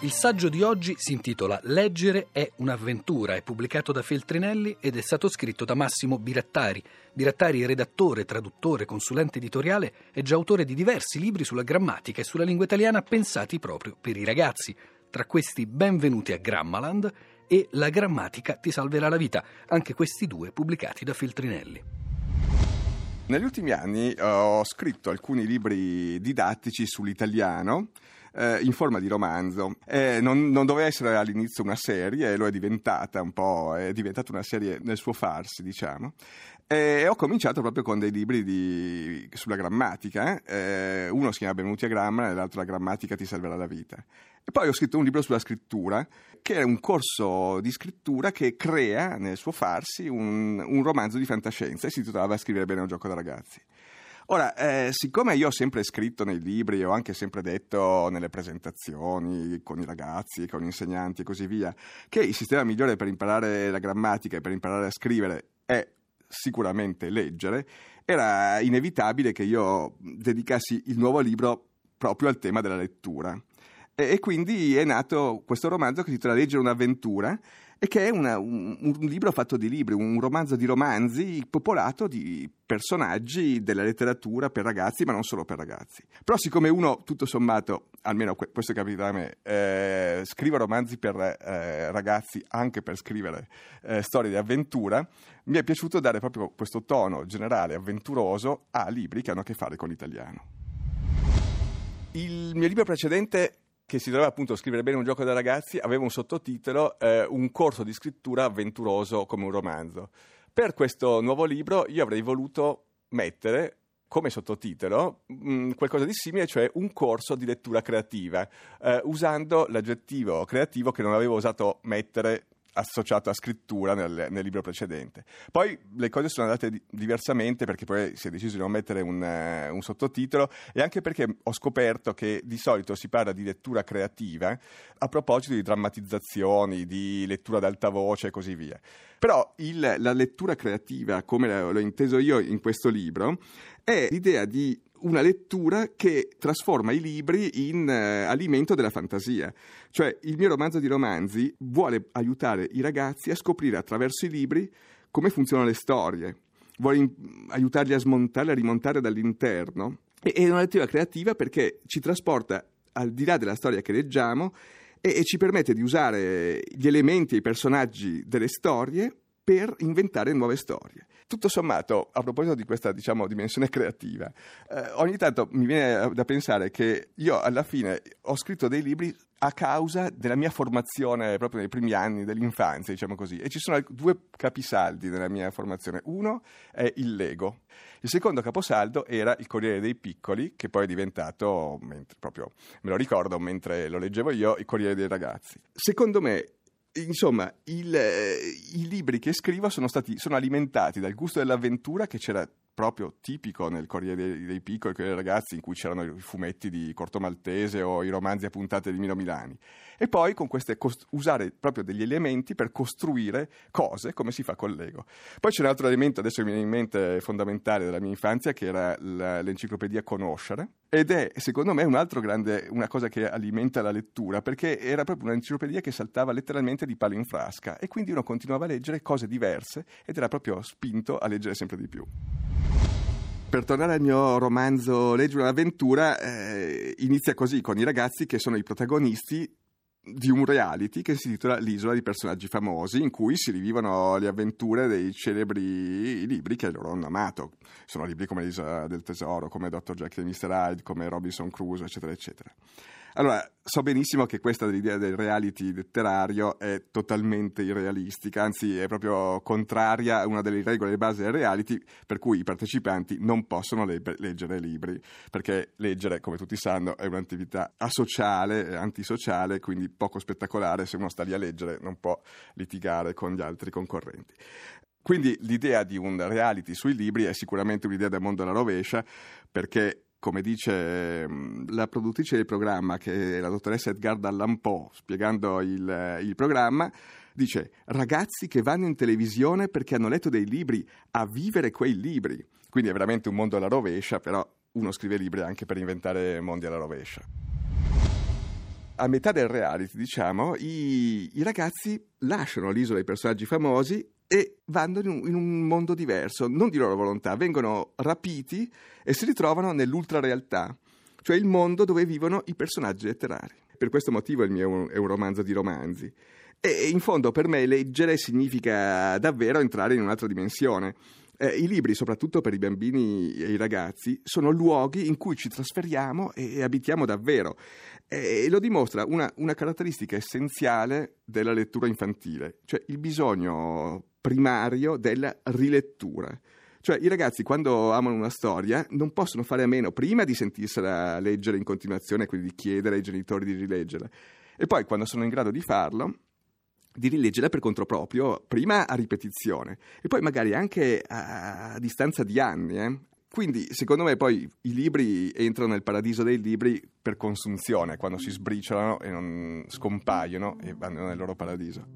Il saggio di oggi si intitola Leggere è un'avventura, è pubblicato da Feltrinelli ed è stato scritto da Massimo Birattari. Birattari è redattore, traduttore, consulente editoriale e già autore di diversi libri sulla grammatica e sulla lingua italiana pensati proprio per i ragazzi. Tra questi Benvenuti a Grammaland e La grammatica ti salverà la vita, anche questi due pubblicati da Feltrinelli. Negli ultimi anni ho scritto alcuni libri didattici sull'italiano eh, in forma di romanzo. Eh, non, non, doveva essere all'inizio una serie, lo è diventata un po', è diventata una serie nel suo farsi, diciamo. E ho cominciato proprio con dei libri di, sulla grammatica. Eh. uno si chiama Benvenuti a Gramma e l'altro La grammatica ti salverà la vita. E poi ho scritto un libro sulla scrittura, che è un corso di scrittura che crea nel suo farsi un, un romanzo di fantascienza e si titolava Scrivere bene un gioco da ragazzi. Ora, eh, siccome io ho sempre scritto nei libri, ho anche sempre detto nelle presentazioni con i ragazzi, con gli insegnanti e così via, che il sistema migliore per imparare la grammatica e per imparare a scrivere è sicuramente leggere, era inevitabile che io dedicassi il nuovo libro proprio al tema della lettura. E, e quindi è nato questo romanzo che si intitola Leggere un'avventura e che è una, un, un, libro fatto di libri, un romanzo di romanzi popolato di personaggi della letteratura per ragazzi, ma non solo per ragazzi. Però siccome uno, tutto sommato, almeno questo è capitato a me, eh, scrive romanzi per eh, ragazzi anche per scrivere eh, storie di avventura, mi è piaciuto dare proprio questo tono generale avventuroso a libri che hanno a che fare con l'italiano. Il mio libro precedente che si doveva appunto scrivere bene un gioco da ragazzi, aveva un sottotitolo, eh, un corso di scrittura avventuroso come un romanzo. Per questo nuovo libro io avrei voluto mettere come sottotitolo mh, mm, qualcosa di simile, cioè un corso di lettura creativa, eh, usando l'aggettivo creativo che non avevo osato mettere associato a scrittura nel, nel, libro precedente. Poi le cose sono andate di, diversamente perché poi si è deciso di non mettere un, uh, un, sottotitolo e anche perché ho scoperto che di solito si parla di lettura creativa a proposito di drammatizzazioni, di lettura ad alta voce e così via. Però il, la lettura creativa, come l'ho inteso io in questo libro, è l'idea di una lettura che trasforma i libri in eh, alimento della fantasia. Cioè il mio romanzo di romanzi vuole aiutare i ragazzi a scoprire attraverso i libri come funzionano le storie, vuole in- aiutarli a smontare, a rimontare dall'interno. E- è una lettura creativa perché ci trasporta al di là della storia che leggiamo e, e ci permette di usare gli elementi e i personaggi delle storie per inventare nuove storie. Tutto sommato, a proposito di questa diciamo, dimensione creativa, eh, ogni tanto mi viene da pensare che io alla fine ho scritto dei libri a causa della mia formazione proprio nei primi anni dell'infanzia, diciamo così. E ci sono due capisaldi nella mia formazione. Uno è il Lego. Il secondo caposaldo era il Corriere dei Piccoli, che poi è diventato, mentre, proprio me lo ricordo mentre lo leggevo io, il Corriere dei Ragazzi. Secondo me insomma, il, eh, i libri che scrivo sono, stati, sono alimentati dal gusto dell'avventura che c'era proprio tipico nel Corriere dei, dei Piccoli, dei ragazzi, in cui c'erano i fumetti di Corto Maltese o i romanzi a puntate di Milo Milani. E poi con queste cost- usare proprio degli elementi per costruire cose come si fa con Lego. Poi c'è un altro elemento, adesso mi viene in mente fondamentale della mia infanzia, che era l'enciclopedia Conoscere. Ed è, secondo me, un altro grande, una cosa che alimenta la lettura, perché era proprio un'enciclopedia che saltava letteralmente di palo in frasca e quindi uno continuava a leggere cose diverse ed era proprio spinto a leggere sempre di più. Per tornare al mio romanzo Legge un'avventura, eh, inizia così con i ragazzi che sono i protagonisti di un reality che si intitola L'isola di personaggi famosi, in cui si rivivono le avventure dei celebri libri che loro hanno amato. Sono libri come L'isola del tesoro, come Dr. Jack e Mr. Hyde, come Robinson Crusoe, eccetera, eccetera. Allora, so benissimo che questa dell'idea del reality letterario è totalmente irrealistica, anzi è proprio contraria a una delle regole di base del reality, per cui i partecipanti non possono le- leggere libri, perché leggere, come tutti sanno, è un'attività asociale, antisociale, quindi poco spettacolare, se uno sta lì a leggere non può litigare con gli altri concorrenti. Quindi l'idea di un reality sui libri è sicuramente un'idea del mondo alla rovescia, perché come dice ehm, la produttrice del programma, che è la dottoressa Edgarda Lampò, spiegando il, il programma, dice ragazzi che vanno in televisione perché hanno letto dei libri a vivere quei libri. Quindi è veramente un mondo alla rovescia, però uno scrive libri anche per inventare mondi alla rovescia. a metà del reality, diciamo, i, i ragazzi lasciano l'isola dei personaggi famosi e vanno in un, mondo diverso, non di loro volontà, vengono rapiti e si ritrovano nell'ultrarealtà, cioè il mondo dove vivono i personaggi letterari. Per questo motivo il mio è un romanzo di romanzi. E in fondo per me leggere significa davvero entrare in un'altra dimensione. Eh, I libri, soprattutto per i bambini e i ragazzi, sono luoghi in cui ci trasferiamo e, abitiamo davvero. E lo dimostra una, una caratteristica essenziale della lettura infantile, cioè il bisogno primario della rilettura. Cioè i ragazzi quando amano una storia non possono fare a meno prima di sentirsela leggere in continuazione, quindi di chiedere ai genitori di rileggerla, e poi quando sono in grado di farlo di rileggerla per conto proprio, prima a ripetizione e poi magari anche a, distanza di anni. Eh? Quindi, secondo me, poi i libri entrano nel paradiso dei libri per consunzione, quando si sbriciolano e non scompaiono e vanno nel loro paradiso.